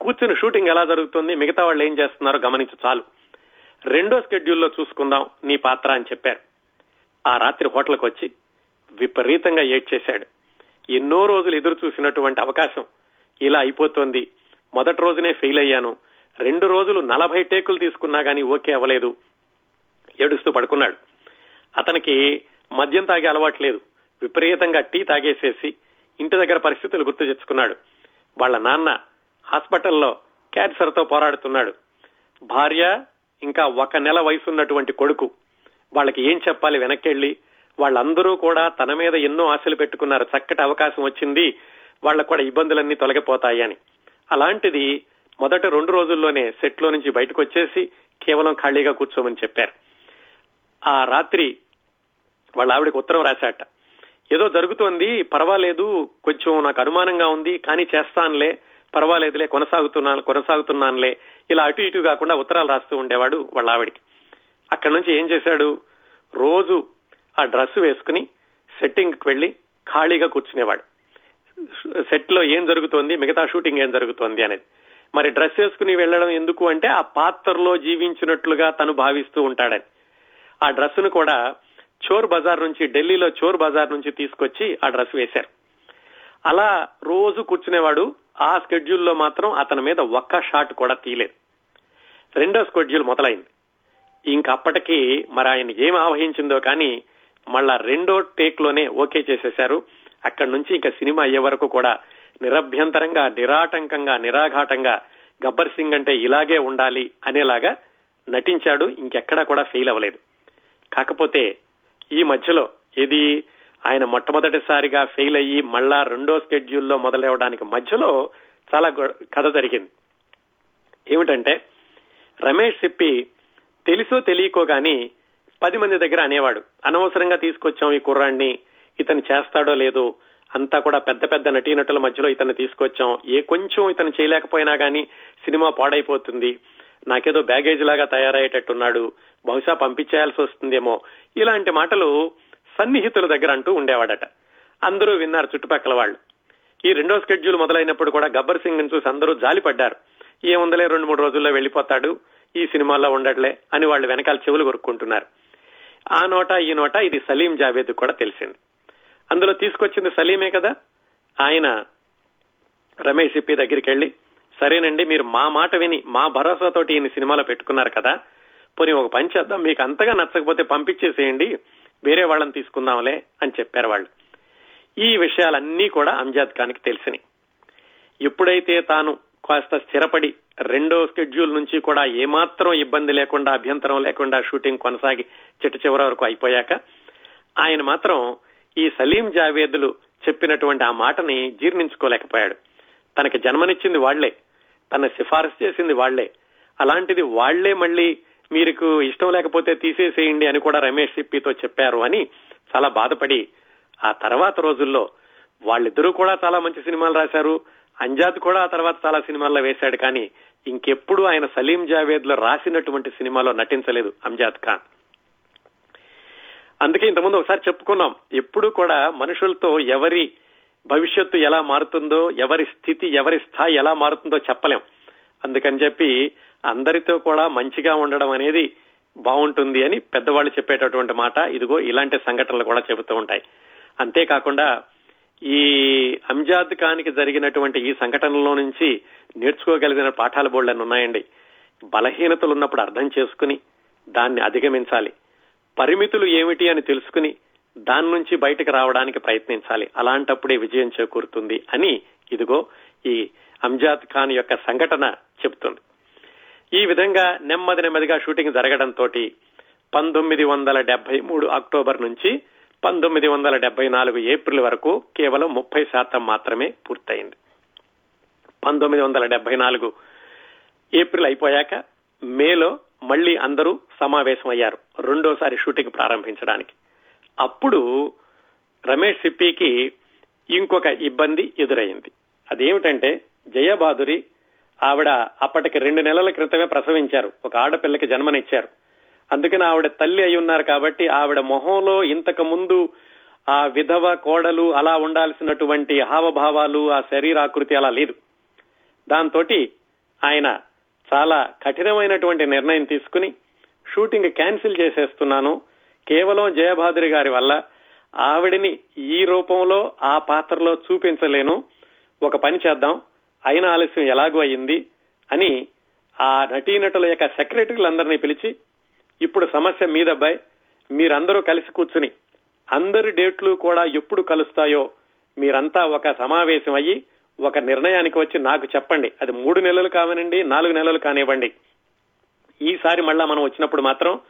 కూర్చుని షూటింగ్ ఎలా జరుగుతుంది? మిగతా వాళ్ళు ఏం చేస్తున్నారో గమనించు చాలు. రెండో స్కెడ్యూల్లో చూసుకుందాం నీ పాత్ర అని చెప్పారు. ఆ రాత్రి హోటల్కి వచ్చి విపరీతంగా ఏడ్చేశాడు. ఎన్నో రోజులు ఎదురు చూసినటువంటి అవకాశం ఇలా అయిపోతోంది. మొదటి రోజునే ఫెయిల్ అయ్యాను. రెండు రోజులు నలభై టేకులు తీసుకున్నా కానీ ఓకే అవ్వలేదు. ఏడుస్తూ పడుకున్నాడు. అతనికి మద్యం తాగే అలవాటు లేదు. విపరీతంగా టీ తాగేసేసి ఇంటి దగ్గర పరిస్థితులు గుర్తు తెచ్చుకున్నాడు. వాళ్ళ నాన్న హాస్పిటల్లో క్యాన్సర్తో పోరాడుతున్నాడు. భార్య ఇంకా ఒక నెల వయసు ఉన్నటువంటి కొడుకు. వాళ్ళకి ఏం చెప్పాలి వెనక్కెళ్ళి? వాళ్ళందరూ కూడా తన మీద ఎన్నో ఆశలు పెట్టుకున్నారు. చక్కటి అవకాశం వచ్చింది. వాళ్ళకు కూడా ఇబ్బందులన్నీ తొలగిపోతాయి అని. అలాంటిది మొదట రెండు రోజుల్లోనే సెట్లో నుంచి బయటకు వచ్చేసి కేవలం ఖాళీగా కూర్చోమని చెప్పారు. ఆ రాత్రి వాళ్ళ ఆవిడకి ఉత్తరం రాశాట. ఏదో జరుగుతోంది పర్వాలేదు కొంచెం నాకు అనుమానంగా ఉంది కానీ చేస్తానులే పర్వాలేదులే కొనసాగుతున్నాను కొనసాగుతున్నానులే ఇలా అటు ఇటు కాకుండా ఉత్తరాలు రాస్తూ ఉండేవాడు వాళ్ళ ఆవిడికి. అక్కడి నుంచి ఏం చేశాడు? రోజు ఆ డ్రెస్ వేసుకుని సెట్టింగ్ వెళ్ళి వెళ్ళి ఖాళీగా కూర్చునేవాడు. సెట్లో ఏం జరుగుతోంది? మిగతా షూటింగ్ ఏం జరుగుతోంది అనేది. మరి డ్రెస్ వేసుకుని వెళ్ళడం ఎందుకు అంటే ఆ పాత్రలో జీవించినట్లుగా తను భావిస్తూ ఉంటాడని. ఆ డ్రెస్ను కూడా చోర్ బజార్ నుంచి ఢిల్లీలో చోర్ బజార్ నుంచి తీసుకొచ్చి ఆ డ్రెస్ వేశారు. అలా రోజు కూర్చునేవాడు ఆ స్కెడ్యూల్లో మాత్రం అతని మీద ఒక్క షాట్ కూడా తీయలేదు. రెండో స్కెడ్యూల్ మొదలైంది. ఇంకప్పటికీ మరి ఆయన ఏం ఆవహించిందో కానీ మళ్ళా రెండో టేక్లోనే ఓకే చేసేశారు. అక్కడి నుంచి ఇంకా సినిమా అయ్యే వరకు కూడా నిరభ్యంతరంగా నిరాటంకంగా నిరాఘాటంగా గబ్బర్ సింగ్ అంటే ఇలాగే ఉండాలి అనేలాగా నటించాడు. ఇంకెక్కడా కూడా ఫెయిల్ అవ్వలేదు. కాకపోతే ఈ మధ్యలో ఇది ఆయన మొట్టమొదటిసారిగా ఫెయిల్ అయ్యి మళ్ళా రెండో స్కెడ్యూల్లో మొదలవడానికి మధ్యలో చాలా కథ జరిగింది. ఏమిటంటే రమేష్ సిప్పి తెలుసో తెలియకో గాని పది మంది దగ్గర అనేవాడు. అనవసరంగా తీసుకొచ్చాం ఈ కుర్రాన్ని ఇతను చేస్తాడో లేదో అంతా కూడా పెద్ద పెద్ద నటీనటుల మధ్యలో ఇతను తీసుకొచ్చాం. ఏ కొంచెం ఇతను చేయలేకపోయినా కానీ సినిమా పాడైపోతుంది. నాకేదో బ్యాగేజ్ లాగా తయారయ్యేటట్టున్నాడు. బహుశా పంపించేయాల్సి వస్తుందేమో. ఇలాంటి మాటలు సన్నిహితుల దగ్గర అంటూ ఉండేవాడట. అందరూ విన్నారు చుట్టుపక్కల వాళ్ళు. ఈ రెండో స్కెడ్యూల్ మొదలైనప్పుడు కూడా గబ్బర్ సింగ్ చూసి అందరూ జాలిపడ్డారు. ఏముందలే రెండు మూడు రోజుల్లో వెళ్ళిపోతాడు ఈ సినిమాలో ఉండట్లే అని వాళ్ళు వెనకాల చెవులు కొరుక్కుంటున్నారు. ఆ నోట ఈ నోట ఇది సలీం జావేద్ కూడా తెలిసింది. అందులో తీసుకొచ్చింది సలీమే కదా? ఆయన రమేష్ ఇప్పి దగ్గరికి వెళ్ళి సరేనండి మీరు మా మాట విని మా భరోసాతోటి ఈయన సినిమాలో పెట్టుకున్నారు కదా? పోనీ ఒక పని చేద్దాం మీకు అంతగా నచ్చకపోతే పంపించేసేయండి. వేరే వాళ్ళని తీసుకుందాంలే అని చెప్పారు వాళ్ళు. ఈ విషయాలన్నీ కూడా అంజాద్ ఖాన్కి తెలిసినాయి. ఎప్పుడైతే తాను కాస్త స్థిరపడి రెండో స్కెడ్యూల్ నుంచి కూడా ఏమాత్రం ఇబ్బంది లేకుండా అభ్యంతరం లేకుండా షూటింగ్ కొనసాగి చిట్ట చివరి వరకు అయిపోయాక ఆయన మాత్రం ఈ సలీం జావేద్లు చెప్పినటువంటి ఆ మాటని జీర్ణించుకోలేకపోయాడు. తనకి జన్మనిచ్చింది వాళ్ళే తన సిఫారసు చేసింది వాళ్ళే. అలాంటిది వాళ్ళే మళ్ళీ మీకు ఇష్టం లేకపోతే తీసేసేయండి అని కూడా రమేష్ సిప్పితో చెప్పారు అని చాలా బాధపడి ఆ తర్వాత రోజుల్లో వాళ్ళిద్దరూ కూడా చాలా మంచి సినిమాలు రాశారు. అంజాద్ కూడా ఆ తర్వాత చాలా సినిమాల్లో వేశాడు కానీ ఇంకెప్పుడు ఆయన సలీం జావేద్లో రాసినటువంటి సినిమాలో నటించలేదు అంజాద్ ఖాన్. అందుకే ఇంతకుముందు ఒకసారి చెప్పుకున్నాం ఎప్పుడు కూడా మనుషులతో ఎవరి భవిష్యత్తు ఎలా మారుతుందో ఎవరి స్థితి ఎవరి స్థాయి ఎలా మారుతుందో చెప్పలేం. అందుకని చెప్పి అందరితో కూడా మంచిగా ఉండడం అనేది బాగుంటుంది అని పెద్దవాళ్ళు చెప్పేటటువంటి మాట. ఇదిగో ఇలాంటి సంఘటనలు కూడా చెబుతూ ఉంటాయి. అంతేకాకుండా ఈ అంజాద్ ఖాన్కి జరిగినటువంటి ఈ సంఘటనలో నుంచి నేర్చుకోగలిగిన పాఠాలు బోళ్ళని ఉన్నాయండి. బలహీనతలు ఉన్నప్పుడు అర్థం చేసుకుని దాన్ని అధిగమించాలి. పరిమితులు ఏమిటి అని తెలుసుకుని దాని నుంచి బయటకు రావడానికి ప్రయత్నించాలి. అలాంటప్పుడే విజయం చేకూరుతుంది అని ఇదిగో ఈ అంజాద్ ఖాన్ యొక్క సంఘటన చెబుతుంది. ఈ విధంగా నెమ్మది నెమ్మదిగా షూటింగ్ జరగడంతో పంతొమ్మిది వందల డెబ్బై మూడు అక్టోబర్ నుంచి పంతొమ్మిది వందల డెబ్బై నాలుగు ఏప్రిల్ వరకు కేవలం ముప్పై శాతం మాత్రమే పూర్తయింది. పంతొమ్మిది వందల డెబ్బై నాలుగు ఏప్రిల్ అయిపోయాక మేలో మళ్ళీ అందరూ సమావేశమయ్యారు రెండోసారి షూటింగ్ ప్రారంభించడానికి. అప్పుడు రమేష్ సిప్పికి ఇంకొక ఇబ్బంది ఎదురైంది. అదేమిటంటే జయబాదురి ఆవిడ అప్పటికి రెండు నెలల క్రితమే ప్రసవించారు. ఒక ఆడపిల్లకి జన్మనిచ్చారు. అందుకని ఆవిడ తల్లి అయి ఉన్నారు కాబట్టి ఆవిడ మొహంలో ఇంతకు ముందు ఆ విధవ కోడలు అలా ఉండాల్సినటువంటి హావభావాలు ఆ శరీరాకృతి అలా లేదు. దాంతో ఆయన చాలా కఠినమైనటువంటి నిర్ణయం తీసుకుని షూటింగ్ క్యాన్సిల్ చేసేస్తున్నాను. కేవలం జయభాద్రి గారి వల్ల ఆవిడిని ఈ రూపంలో ఆ పాత్రలో చూపించలేను. ఒక పని చేద్దాం. అయిన ఆలస్యం ఎలాగూ అయింది అని ఆ నటీనటుల యొక్క సెక్రటరీలందరినీ పిలిచి ఇప్పుడు సమస్య మీదబ్బాయి మీరందరూ కలిసి కూర్చుని అందరి డేట్లు కూడా ఎప్పుడు కలుస్తాయో మీరంతా ఒక సమావేశం అయ్యి ఒక నిర్ణయానికి వచ్చి నాకు చెప్పండి. అది మూడు నెలలు కావనండి నాలుగు నెలలు కానివ్వండి. ఈసారి మళ్ళా మనం వచ్చినప్పుడు మాత్రం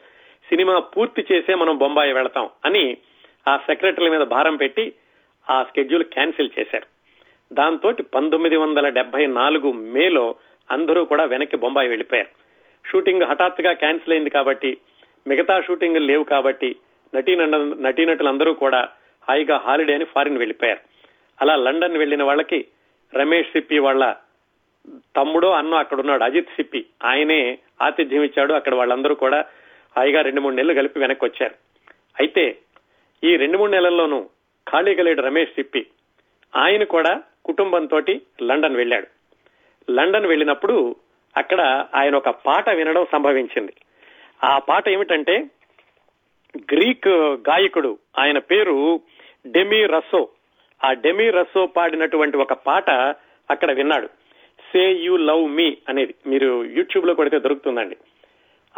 సినిమా పూర్తి చేసే మనం బొంబాయి వెళతాం అని ఆ సెక్రటరీల మీద భారం పెట్టి ఆ స్కెడ్యూల్ క్యాన్సిల్ చేశారు. దాంతో పంతొమ్మిది వందల డెబ్బై నాలుగు మేలో అందరూ కూడా వెనక్కి బొంబాయి వెళ్ళిపోయారు షూటింగ్ హఠాత్తుగా క్యాన్సిల్ అయింది కాబట్టి మిగతా షూటింగ్ లేవు కాబట్టి నటీ నటీనటులందరూ కూడా హాయిగా హాలిడే అని ఫారిన్ వెళ్ళిపోయారు అలా లండన్ వెళ్ళిన వాళ్ళకి రమేష్ సిప్పి వాళ్ళ తమ్ముడో అన్నో అక్కడ ఉన్నాడు అజిత్ సిప్పి. ఆయనే ఆతిథ్యం ఇచ్చాడు. అక్కడ వాళ్ళందరూ కూడా హాయిగా రెండు మూడు నెలలు కలిపి వెనక్కి వచ్చారు అయితే ఈ రెండు మూడు నెలల్లోనూ ఖాళీగా లేడు రమేష్ సిప్పి. ఆయన కూడా కుటుంబంతో లండన్ వెళ్ళాడు. లండన్ వెళ్ళినప్పుడు అక్కడ ఆయన ఒక పాట వినడం సంభవించింది. ఆ పాట ఏమిటంటే గ్రీక్ గాయకుడు ఆయన పేరు డెమి రసో ఆ డెమి రసో పాడినటువంటి ఒక పాట అక్కడ విన్నాడు. సే యు లవ్ మీ అనేది మీరు యూట్యూబ్లో కొడితే దొరుకుతుందండి.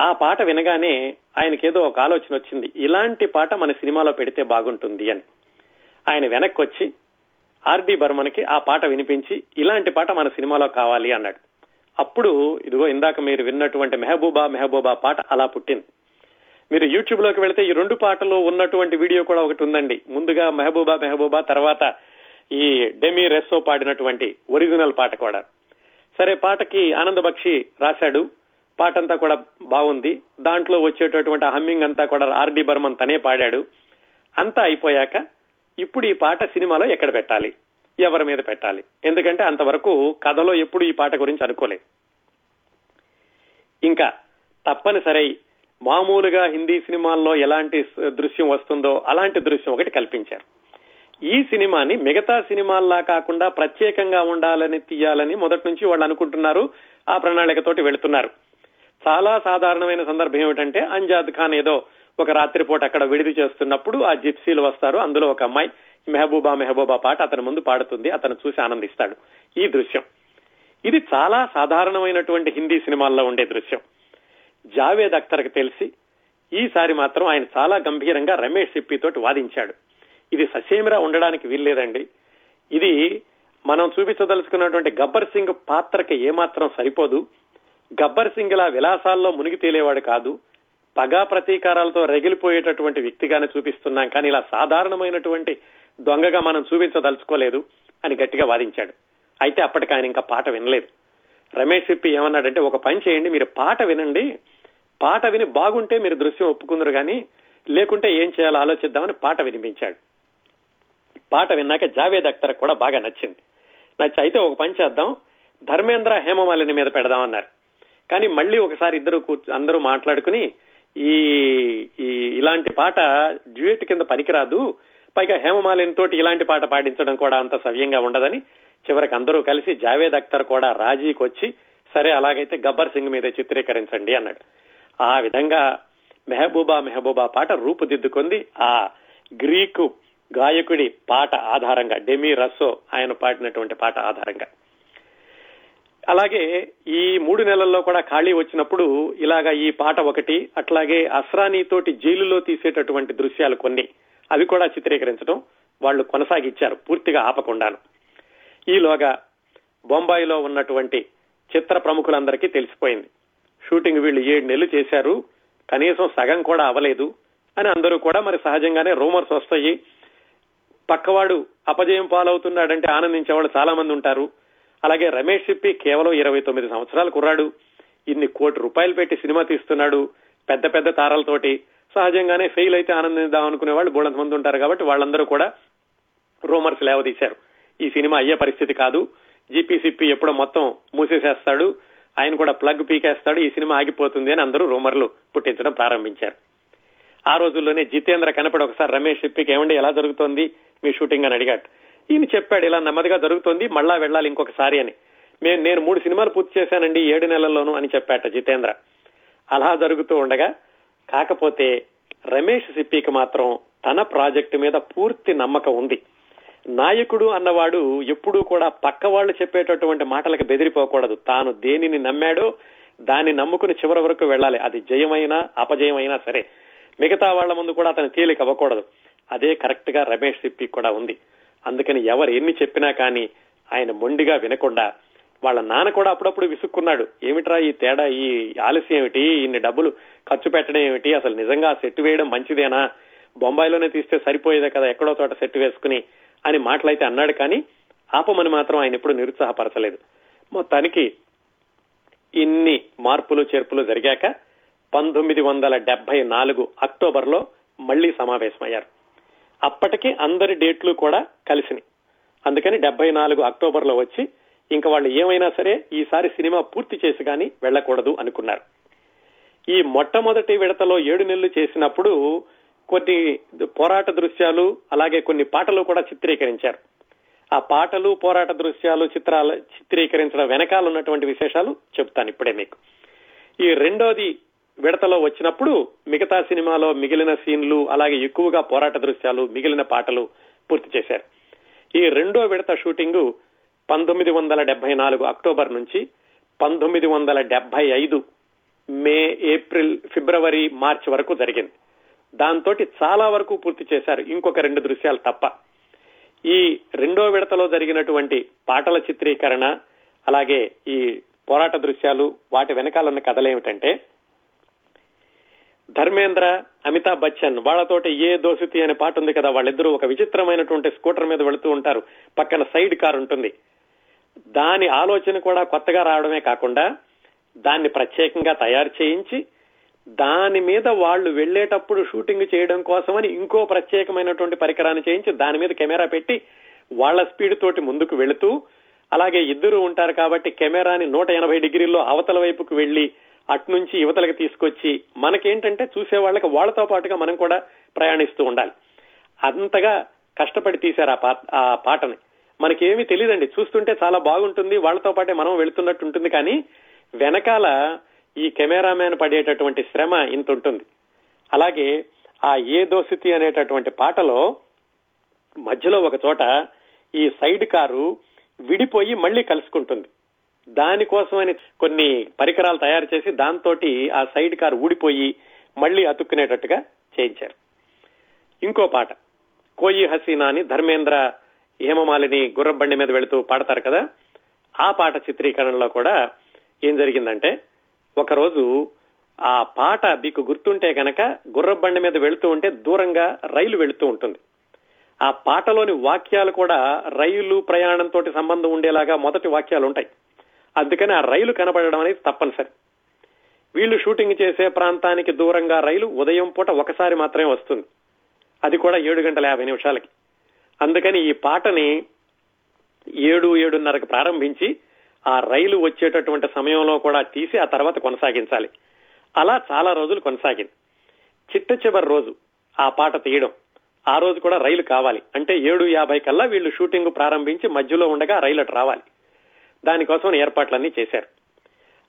ఆ పాట వినగానే ఆయనకేదో ఒక ఆలోచన వచ్చింది. ఇలాంటి పాట మన సినిమాలో పెడితే బాగుంటుంది అని. ఆయన వెనక్కి వచ్చి ఆర్డి బర్మన్కి ఆ పాట వినిపించి ఇలాంటి పాట మన సినిమాలో కావాలి అన్నాడు. అప్పుడు ఇదిగో ఇందాక మీరు విన్నటువంటి మెహబూబా మెహబూబా పాట అలా పుట్టింది. మీరు యూట్యూబ్లోకి వెళితే ఈ రెండు పాటలు ఉన్నటువంటి వీడియో కూడా ఒకటి ఉందండి. ముందుగా మెహబూబా మెహబూబా తర్వాత ఈ డెమి రెస్సో పాడినటువంటి ఒరిజినల్ పాట కూడా. సరే పాటకి ఆనంద బక్షి రాశాడు. పాట అంతా కూడా బాగుంది. దాంట్లో వచ్చేటటువంటి హమ్మింగ్ అంతా కూడా ఆర్డి బర్మన్ తనే పాడాడు. అంతా అయిపోయాక ఇప్పుడు ఈ పాట సినిమాలో ఎక్కడ పెట్టాలి? ఎవరి మీద పెట్టాలి? ఎందుకంటే అంతవరకు కథలో ఎప్పుడు ఈ పాట గురించి అనుకోలేదు. ఇంకా తప్పనిసరి మామూలుగా హిందీ సినిమాల్లో ఎలాంటి దృశ్యం వస్తుందో అలాంటి దృశ్యం ఒకటి కల్పించారు. ఈ సినిమాని మిగతా సినిమాల్లా కాకుండా ప్రత్యేకంగా ఉండాలని తీయాలని మొదటి నుంచి వాళ్ళు అనుకుంటున్నారు. ఆ ప్రణాళికతోటి వెళుతున్నారు. చాలా సాధారణమైన సందర్భం ఏమిటంటే అంజాద్ ఖాన్ ఏదో ఒక రాత్రిపూట అక్కడ విడిది చేస్తున్నప్పుడు ఆ జిప్సీలు వస్తారు. అందులో ఒక అమ్మాయి మెహబూబా మెహబూబా పాట అతని ముందు పాడుతుంది. అతను చూసి ఆనందిస్తాడు. ఈ దృశ్యం. ఇది చాలా సాధారణమైనటువంటి హిందీ సినిమాల్లో ఉండే దృశ్యం. జావేద్ అఖ్తర్కి తెలిసి ఈసారి మాత్రం ఆయన చాలా గంభీరంగా రమేష్ సిప్పితోటి వాదించాడు. ఇది ససేమిరా ఉండడానికి వీల్లేదండి. ఇది మనం చూపించదలుచుకున్నటువంటి గబ్బర్ సింగ్ పాత్రకి ఏమాత్రం సరిపోదు. గబ్బర్ సింగ్ ఇలా విలాసాల్లో మునిగి తేలేవాడు కాదు. పగా ప్రతీకారాలతో రగిలిపోయేటటువంటి వ్యక్తిగానే చూపిస్తున్నాం. కానీ ఇలా సాధారణమైనటువంటి దొంగగా మనం చూపించదలుచుకోలేదు అని గట్టిగా వాదించాడు. అయితే అప్పటికి ఆయన ఇంకా పాట వినలేదు. రమేష్ సిప్పి ఏమన్నాడంటే ఒక పని చేయండి మీరు పాట వినండి. పాట విని బాగుంటే మీరు దృశ్యం ఒప్పుకుందరు కానీ లేకుంటే ఏం చేయాలో ఆలోచిద్దామని పాట వినిపించాడు. పాట విన్నాక జావేద్ అఖ్తర్ కూడా బాగా నచ్చింది. నచ్చి అయితే ఒక పని చేద్దాం ధర్మేంద్ర హేమమాలిని మీద పెడదామన్నారు. కానీ మళ్ళీ ఒకసారి ఇద్దరు కూర్చు అందరూ మాట్లాడుకుని ఈ ఈ ఇలాంటి పాట డ్యూయట్ కింద పనికిరాదు. పైగా హేమమాలిని తోటి ఇలాంటి పాట పాడించడం కూడా అంత సవ్యంగా ఉండదని చివరికి అందరూ కలిసి జావేద్ అఖ్తర్ కూడా రాజీకి వచ్చి సరే అలాగైతే గబ్బర్ సింగ్ మీద చిత్రీకరించండి అన్నాడు. ఆ విధంగా మెహబూబా మెహబూబా పాట రూపుదిద్దుకుంది. ఆ గ్రీకు గాయకుడి పాట ఆధారంగా డెమీ రస్సో ఆయన పాడినటువంటి పాట ఆధారంగా. అలాగే ఈ మూడు నెలల్లో కూడా ఖాళీ వచ్చినప్పుడు ఇలాగా ఈ పాట ఒకటి అట్లాగే అస్రానీ తోటి జైలులో తీసేటటువంటి దృశ్యాలు కొన్ని. అవి కూడా చిత్రీకరించడం వాళ్ళు కొనసాగించారు పూర్తిగా ఆపకుండాను. ఈలోగా బొంబాయిలో ఉన్నటువంటి చిత్ర ప్రముఖులందరికీ తెలిసిపోయింది. షూటింగ్ వీళ్ళు ఏడు నెలలు చేశారు కనీసం సగం కూడా అవలేదు అని అందరూ కూడా మరి సహజంగానే రూమర్స్ వస్తాయి. పక్కవాడు అపజయం పాలవుతున్నాడంటే ఆనందించేవాళ్ళు చాలా మంది ఉంటారు. అలాగే రమేష్ సిప్పి కేవలం ఇరవై తొమ్మిది సంవత్సరాలు కుర్రాడు. ఇన్ని కోటి రూపాయలు పెట్టి సినిమా తీస్తున్నాడు. పెద్ద పెద్ద తారాలతోటి. సహజంగానే ఫెయిల్ అయితే ఆనందిద్దాం అనుకునే వాళ్ళు బోళంత మంది ఉంటారు కాబట్టి వాళ్ళందరూ కూడా రూమర్స్ లేవదీశారు. ఈ సినిమా అయ్యే పరిస్థితి కాదు. జీపీసీపీ ఎప్పుడో మొత్తం మూసేసేస్తాడు. ఆయన కూడా ప్లగ్ పీకేస్తాడు. ఈ సినిమా ఆగిపోతుంది అని అందరూ రూమర్లు పుట్టించడం ప్రారంభించారు. ఆ రోజుల్లోనే జితేంద్ర కనపడి ఒకసారి రమేష్ సిప్పికి ఏమండి ఎలా జరుగుతోంది? మీ షూటింగ్ అని అడిగాడు. ఈయన చెప్పాడు ఇలా నెమ్మదిగా జరుగుతోంది మళ్ళా వెళ్ళాలి ఇంకొకసారి అని. మేము నేను మూడు సినిమాలు పూర్తి చేశానండి ఏడు నెలల్లోనూ అని చెప్పాట జితేంద్ర. అలా జరుగుతూ ఉండగా కాకపోతే రమేష్ సిప్పికి మాత్రం తన ప్రాజెక్టు మీద పూర్తి నమ్మకం ఉంది. నాయకుడు అన్నవాడు ఎప్పుడూ కూడా పక్క వాళ్ళు చెప్పేటటువంటి మాటలకు బెదిరిపోకూడదు. తాను దేనిని నమ్మాడో దాన్ని నమ్ముకుని చివరి వరకు వెళ్ళాలి. అది జయమైనా అపజయమైనా సరే. మిగతా వాళ్ళ ముందు కూడా అతను తేలిక అవ్వకూడదు. అదే కరెక్ట్గా రమేష్ సిప్పి కూడా ఉంది. అందుకని ఎవరు ఎన్ని చెప్పినా కానీ ఆయన మొండిగా వినకుండా వాళ్ళ నాన్న కూడా అప్పుడప్పుడు విసుక్కున్నాడు. ఏమిట్రా ఈ తేడా ఈ ఆలస్యం ఏమిటి? ఇన్ని డబ్బులు ఖర్చు పెట్టడం ఏమిటి? అసలు నిజంగా సెట్ వేయడం మంచిదేనా? బొంబాయిలోనే తీస్తే సరిపోయేదే కదా ఎక్కడో చోట సెట్ వేసుకుని అని మాటలైతే అన్నాడు కానీ ఆపమని మాత్రం ఆయన ఎప్పుడు నిరుత్సాహపరచలేదు. మొత్తానికి ఇన్ని మార్పులు చేర్పులు జరిగాక పంతొమ్మిది వందల డెబ్బై నాలుగు అక్టోబర్లో మళ్ళీ సమావేశమయ్యారు. అప్పటికి అందరి డేట్లు కూడా కలిసినాయి. అందుకని డెబ్బై నాలుగు అక్టోబర్లో వచ్చి ఇంకా వాళ్ళు ఏమైనా సరే ఈసారి సినిమా పూర్తి చేసి కానీ వెళ్ళకూడదు అనుకున్నారు. ఈ మొట్టమొదటి విడతలో ఏడు నెలలు చేసినప్పుడు కొన్ని పోరాట దృశ్యాలు అలాగే కొన్ని పాటలు కూడా చిత్రీకరించారు. ఆ పాటలు పోరాట దృశ్యాలు చిత్రాలు చిత్రీకరించడం వెనకాల ఉన్నటువంటి విశేషాలు చెప్తాను ఇప్పుడే మీకు. ఈ రెండోది విడతలో వచ్చినప్పుడు మిగతా సినిమాలో మిగిలిన సీన్లు అలాగే ఎక్కువగా పోరాట దృశ్యాలు మిగిలిన పాటలు పూర్తి చేశారు. ఈ రెండో విడత షూటింగ్ పంతొమ్మిది వందల డెబ్బై నాలుగు అక్టోబర్ నుంచి పంతొమ్మిది వందల డెబ్బై ఐదు మే ఏప్రిల్ ఫిబ్రవరి మార్చ్ వరకు జరిగింది. దాంతో చాలా వరకు పూర్తి చేశారు ఇంకొక రెండు దృశ్యాలు తప్ప. ఈ రెండో విడతలో జరిగినటువంటి పాటల చిత్రీకరణ అలాగే ఈ పోరాట దృశ్యాలు వాటి వెనకాలన్న కథలేమిటంటే కథలేమిటంటే ధర్మేంద్ర అమితాబ్ బచ్చన్ వాళ్ళతోటి ఏ దోసితి అనే పాట ఉంది కదా వాళ్ళిద్దరూ ఒక విచిత్రమైనటువంటి స్కూటర్ మీద వెళుతూ ఉంటారు. పక్కన సైడ్ కార్ ఉంటుంది. దాని ఆలోచన కూడా కొత్తగా రావడమే కాకుండా దాన్ని ప్రత్యేకంగా తయారు చేయించి దాని మీద వాళ్ళు వెళ్ళేటప్పుడు షూటింగ్ చేయడం కోసమని ఇంకో ప్రత్యేకమైనటువంటి పరికరాన్ని చేయించి దాని మీద కెమెరా పెట్టి వాళ్ళ స్పీడ్ తోటి ముందుకు వెళుతూ అలాగే ఇద్దరు ఉంటారు కాబట్టి కెమెరాని నూట ఎనభై డిగ్రీల్లో అవతల వైపుకు వెళ్ళి అట్నుంచి యువతలకు తీసుకొచ్చి మనకేంటంటే చూసే వాళ్ళకి వాళ్ళతో పాటుగా మనం కూడా ప్రయాణిస్తూ ఉండాలి. అంతగా కష్టపడి తీశారు ఆ ఆ పాటని. మనకేమీ తెలియదండి చూస్తుంటే చాలా బాగుంటుంది. వాళ్ళతో పాటే మనం వెళుతున్నట్టు ఉంటుంది. కానీ వెనకాల ఈ కెమెరామ్యాన్ పడేటటువంటి శ్రమ ఇంత ఉంటుంది. అలాగే ఆ ఏ దోసితి అనేటటువంటి పాటలో మధ్యలో ఒక చోట ఈ సైడ్ కారు విడిపోయి మళ్ళీ కలుసుకుంటుంది. దానికోసమని కొన్ని పరికరాలు తయారు చేసి దాంతో ఆ సైడ్ కార్ ఊడిపోయి మళ్ళీ అతుక్కునేటట్టుగా చేయించారు. ఇంకో పాట. కోయి హసీనా అని ధర్మేంద్ర హేమమాలిని గుర్రబండి మీద వెళుతూ పాడతారు కదా? ఆ పాట చిత్రీకరణలో కూడా ఏం జరిగిందంటే ఒకరోజు ఆ పాట మీకు గుర్తుంటే గనక గుర్రబండి మీద వెళుతూ ఉంటే దూరంగా రైలు వెళుతూ ఉంటుంది. ఆ పాటలోని వాక్యాలు కూడా రైలు ప్రయాణంతో సంబంధం ఉండేలాగా మొదటి వాక్యాలు ఉంటాయి. అందుకని ఆ రైలు కనబడడం అనేది తప్పనిసరి. వీళ్ళు షూటింగ్ చేసే ప్రాంతానికి దూరంగా రైలు ఉదయం పూట ఒకసారి మాత్రమే వస్తుంది. అది కూడా ఏడు గంటల యాభై నిమిషాలకి. అందుకని ఈ పాటని ఏడు ఏడున్నరకు ప్రారంభించి ఆ రైలు వచ్చేటటువంటి సమయంలో కూడా తీసి ఆ తర్వాత కొనసాగించాలి. అలా చాలా రోజులు కొనసాగింది. చిట్ట చివరి రోజు ఆ పాట తీయడం. ఆ రోజు కూడా రైలు కావాలి. అంటే ఏడు యాభై కల్లా వీళ్ళు షూటింగ్ ప్రారంభించి మధ్యలో ఉండగా రైలు అటు రావాలి. దానికోసం ఏర్పాట్లన్నీ చేశారు.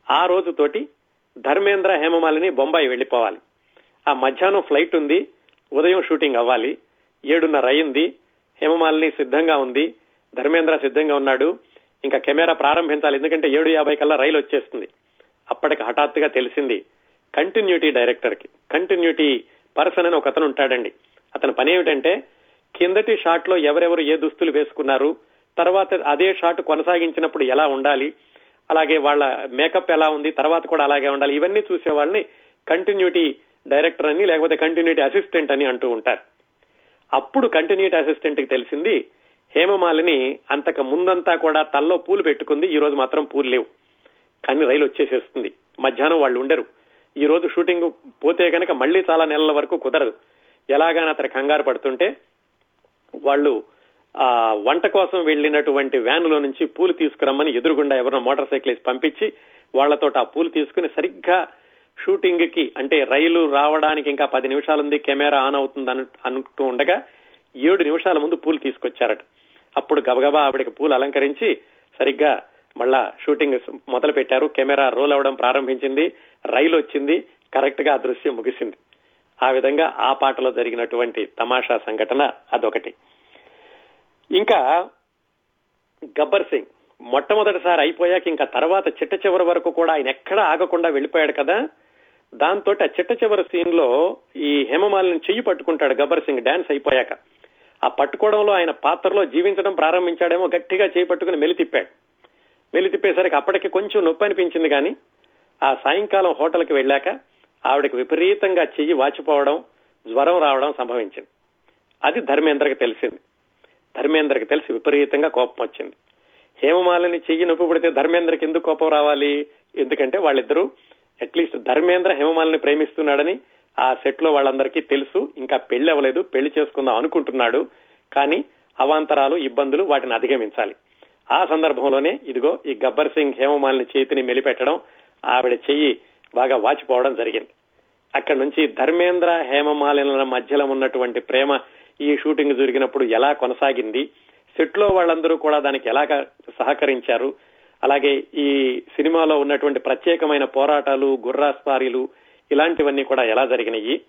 ఆ రోజుతోటి ధర్మేంద్ర హేమమాలిని బొంబాయి వెళ్ళిపోవాలి ఆ మధ్యాహ్నం ఫ్లైట్ ఉంది ఉదయం షూటింగ్ అవ్వాలి ఏడున్నర అయింది హేమమాలిని సిద్ధంగా ఉంది ధర్మేంద్ర సిద్ధంగా ఉన్నాడు ఇంకా కెమెరా ప్రారంభించాలి ఎందుకంటే ఏడు యాభై కల్లా రైలు వచ్చేస్తుంది. అప్పటికి హఠాత్తుగా తెలిసింది కంటిన్యూటీ డైరెక్టర్కి కంటిన్యూటీ పర్సన్ అని ఒక అతను ఉంటాడండి. అతని పని ఏమిటంటే కిందటి షాట్లో ఎవరెవరు ఏ దుస్తులు వేసుకున్నారు తర్వాత అదే షాట్ కొనసాగించినప్పుడు ఎలా ఉండాలి? అలాగే వాళ్ళ మేకప్ ఎలా ఉంది? తర్వాత కూడా అలాగే ఉండాలి. ఇవన్నీ చూసే వాళ్ళని కంటిన్యూటీ డైరెక్టర్ అని లేకపోతే కంటిన్యూటీ అసిస్టెంట్ అని అంటూ ఉంటారు. అప్పుడు కంటిన్యూటీ అసిస్టెంట్కి తెలిసింది హేమమాలిని అంతకు ముందంతా కూడా తల్లో పూలు పెట్టుకుంది. ఈ రోజు మాత్రం పూలు లేవు. కానీ రైలు వచ్చేసేస్తుంది. మధ్యాహ్నం వాళ్ళు ఉండరు. ఈ రోజు షూటింగ్ పోతే కనుక మళ్ళీ చాలా నెలల వరకు కుదరదు. ఎలాగైనా అతను కంగారు పడుతుంటే వాళ్ళు ఆ వంట కోసం వెళ్ళినటువంటి వ్యానులో నుంచి పూలు తీసుకురమ్మని ఎదురుగుండా ఎవరినో మోటార్ సైకిల్ పంపించి వాళ్ళతో ఆ పూలు తీసుకుని సరిగ్గా షూటింగ్కి అంటే రైలు రావడానికి ఇంకా పది నిమిషాలు ఉంది కెమెరా ఆన్ అవుతుంది అనుకుంటూ ఉండగా ఏడు నిమిషాల ముందు పూలు తీసుకొచ్చారట. అప్పుడు గబగబా ఆవిడకి పూలు అలంకరించి సరిగ్గా మళ్ళా షూటింగ్ మొదలు పెట్టారు కెమెరా రోల్ అవడం ప్రారంభించింది. రైలు వచ్చింది. కరెక్ట్గా ఆ దృశ్యం ముగిసింది. ఆ విధంగా ఆ పాటలో జరిగినటువంటి తమాషా సంఘటన అదొకటి. ఇంకా గబ్బర్ సింగ్ మొట్టమొదటిసారి అయిపోయాక ఇంకా తర్వాత చిట్ట చివరి వరకు కూడా ఆయన ఎక్కడా ఆగకుండా వెళ్ళిపోయాడు కదా. దాంతో ఆ చిట్ట చివరి సీన్లో ఈ హేమమాలిని చెయ్యి పట్టుకుంటాడు గబ్బర్ సింగ్ డాన్స్ అయిపోయాక. ఆ పట్టుకోవడంలో ఆయన పాత్రలో జీవించడం ప్రారంభించాడేమో గట్టిగా చేయి పట్టుకుని మెలి తిప్పాడు. మెలి తిప్పేసరికి అప్పటికి కొంచెం నొప్పి అనిపించింది కానీ ఆ సాయంకాలం హోటల్కి వెళ్ళాక ఆవిడకి విపరీతంగా చెయ్యి వాచిపోవడం జ్వరం రావడం సంభవించింది. అది ధర్మేంద్రకి తెలిసింది. ధర్మేంద్రకి తెలిసి విపరీతంగా కోపం వచ్చింది. హేమమాలని చెయ్యి నొప్పి పడితే ధర్మేంద్రకి ఎందుకు కోపం రావాలి? ఎందుకంటే వాళ్ళిద్దరూ అట్లీస్ట్ ధర్మేంద్ర హేమమాలని ప్రేమిస్తున్నాడని ఆ సెట్లో వాళ్ళందరికీ తెలుసు. ఇంకా పెళ్ళి అవ్వలేదు. పెళ్ళి చేసుకుందాం అనుకుంటున్నాడు. కానీ అవాంతరాలు ఇబ్బందులు వాటిని అధిగమించాలి. ఆ సందర్భంలోనే ఇదిగో ఈ గబ్బర్ సింగ్ హేమమాలిని చేతిని మెలిపెట్టడం ఆవిడ చెయ్యి బాగా వాచిపోవడం జరిగింది. అక్కడి నుంచి ధర్మేంద్ర హేమమాలిన మధ్యలో ఉన్నటువంటి ప్రేమ ఈ షూటింగ్ జరిగినప్పుడు ఎలా కొనసాగింది? సెట్లో వాళ్ళందరూ కూడా దానికి ఎలా సహకరించారు? అలాగే ఈ సినిమాలో ఉన్నటువంటి ప్రత్యేకమైన పోరాటాలు గుర్రాస్వారీలు ఇలాంటివన్నీ కూడా ఎలా జరిగినాయి?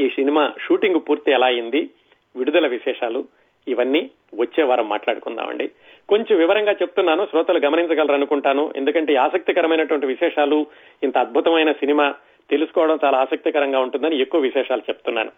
ఈ సినిమా షూటింగ్ పూర్తి ఎలా అయింది? విడుదల విశేషాలు ఇవన్నీ వచ్చే వారం మాట్లాడుకుందామండి. కొంచెం వివరంగా చెప్తున్నాను శ్రోతలు గమనించగలరు అనుకుంటాను ఎందుకంటే ఆసక్తికరమైనటువంటి విశేషాలు ఇంత అద్భుతమైన సినిమా తెలుసుకోవడం చాలా ఆసక్తికరంగా ఉంటుందని ఎక్కువ విశేషాలు చెప్తున్నాను.